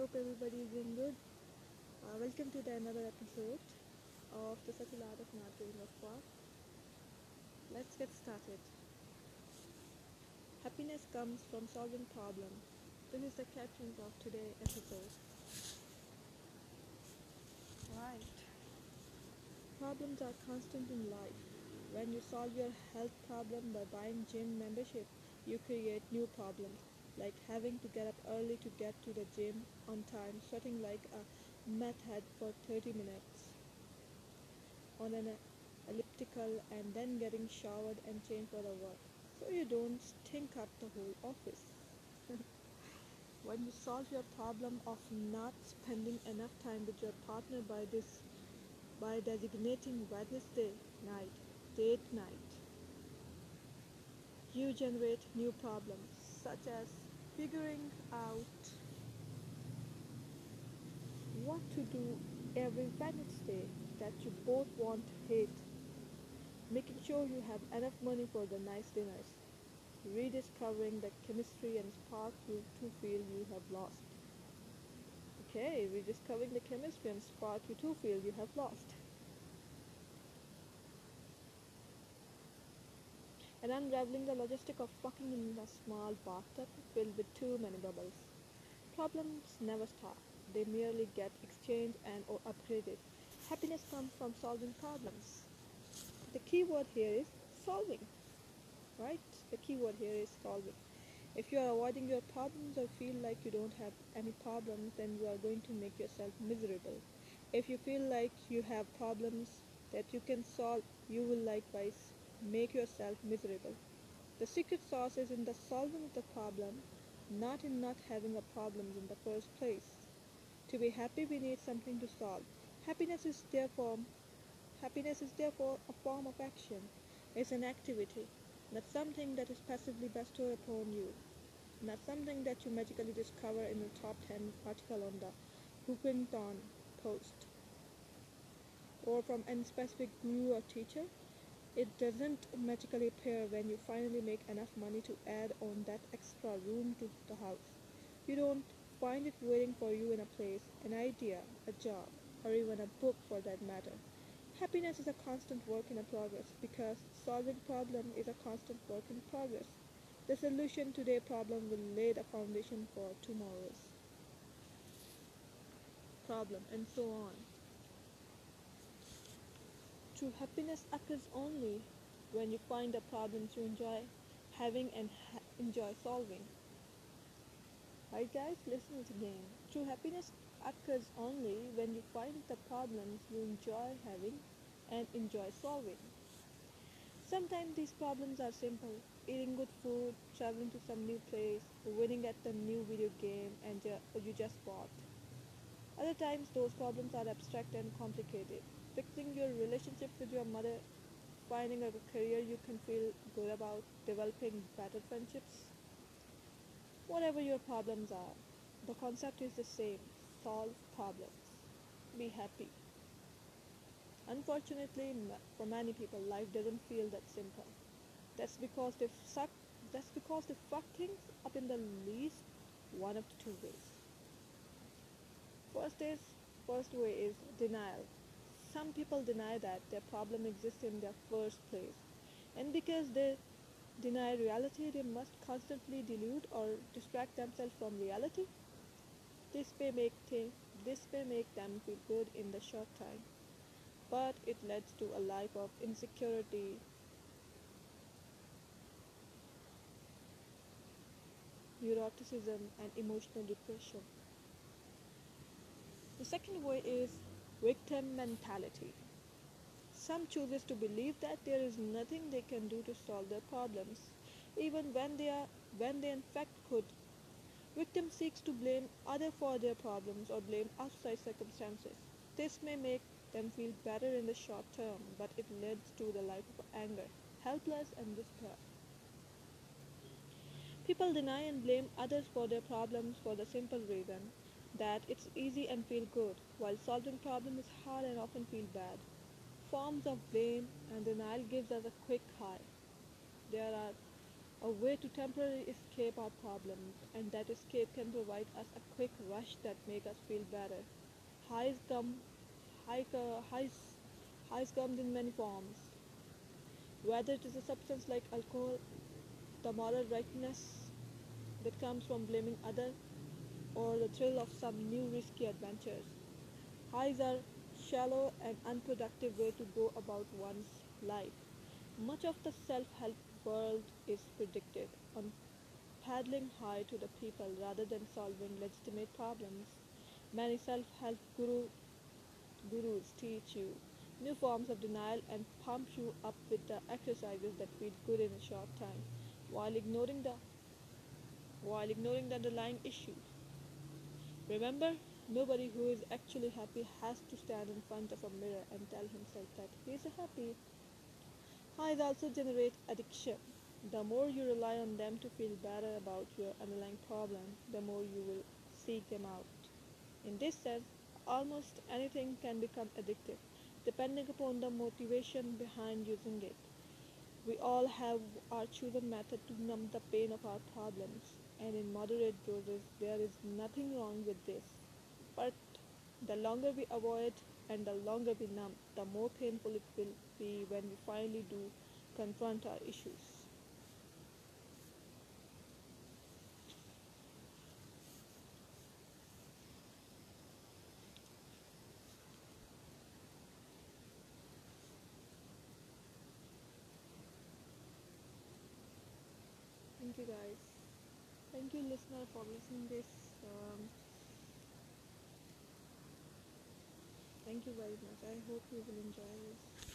hope everybody is doing good. Uh, welcome to the another episode of the subtle art of not giving a fuck. Let's get started. Happiness comes from solving problems. This is the caption of today's episode. Right. Problems are constant in life. When you solve your health problem by buying gym membership, you create new problems like having to get up early to get to the gym on time, sweating like a meth head for 30 minutes on an elliptical, and then getting showered and changed for the work so you don't stink up the whole office. when you solve your problem of not spending enough time with your partner by this by designating Wednesday night date night you generate new problems such as figuring out what to do every Wednesday that you both want to hate, making sure you have enough money for the nice dinners, rediscovering the chemistry and spark you two feel you have lost. Okay, rediscovering the chemistry and spark you two feel you have lost. And unraveling the logistic of fucking in a small bathtub filled with too many bubbles. Problems never stop. They merely get exchanged and or upgraded. Happiness comes from solving problems. The key word here is solving. Right? The key word here is solving. If you are avoiding your problems or feel like you don't have any problems, then you are going to make yourself miserable. If you feel like you have problems that you can solve, you will likewise make yourself miserable. The secret sauce is in the solving of the problem, not in not having a problem in the first place. To be happy, we need something to solve. Happiness is therefore happiness is therefore a form of action. It's an activity, not something that is passively bestowed upon you, not something that you magically discover in the top 10 article on the Huffington Post, or from any specific guru or teacher. It doesn't magically appear when you finally make enough money to add on that extra room to the house. You don't find it waiting for you in a place, an idea, a job, or even a book for that matter. Happiness is a constant work in progress because solving problem is a constant work in progress. The solution to their problem will lay the foundation for tomorrow's problem and so on. True happiness occurs only when you find the problems you enjoy having and ha- enjoy solving. Right, guys, listen again. True happiness occurs only when you find the problems you enjoy having and enjoy solving. Sometimes these problems are simple eating good food, traveling to some new place, winning at the new video game and ju- you just bought. Other times, those problems are abstract and complicated fixing your relationship with your mother, finding a career you can feel good about, developing better friendships. Whatever your problems are, the concept is the same solve problems. Be happy. Unfortunately, for many people, life doesn't feel that simple. That's because they suck. That's because they fuck things up in the least one of two ways. First is first way is denial some people deny that their problem exists in their first place. And because they deny reality, they must constantly delude or distract themselves from reality. This may make th- this may make them feel good in the short time, but it leads to a life of insecurity, neuroticism, and emotional depression. The second way is victim mentality. Some chooses to believe that there is nothing they can do to solve their problems, even when they are when they in fact could. Victim seeks to blame other for their problems or blame outside circumstances. This may make them feel better in the short term, but it leads to the life of anger, helpless and despair. People deny and blame others for their problems for the simple reason that it's easy and feel good, while solving problem is hard and often feel bad. Forms of blame and denial gives us a quick high. There are a way to temporarily escape our problems, and that escape can provide us a quick rush that make us feel better. Highs come, high, co- highs, highs comes in many forms, whether it is a substance like alcohol, the moral rightness that comes from blaming others, or the thrill of some new risky adventures. Highs are shallow and unproductive way to go about one's life. Much of the self-help world is predicted on paddling high to the people rather than solving legitimate problems. Many self-help guru, gurus teach you new forms of denial and pump you up with the exercises that feel good in a short time while ignoring the while ignoring the underlying issue. Remember, nobody who is actually happy has to stand in front of a mirror and tell himself that he is happy. Highs also generate addiction. The more you rely on them to feel better about your underlying problem, the more you will seek them out. In this sense, almost anything can become addictive, depending upon the motivation behind using it. We all have our chosen method to numb the pain of our problems, and in moderate doses, there is nothing wrong with this. But the longer we avoid and the longer we numb, the more painful it will be when we finally do confront our issues. Thank you guys. Thank you listener for listening this. Um, thank you very much. I hope you will enjoy this.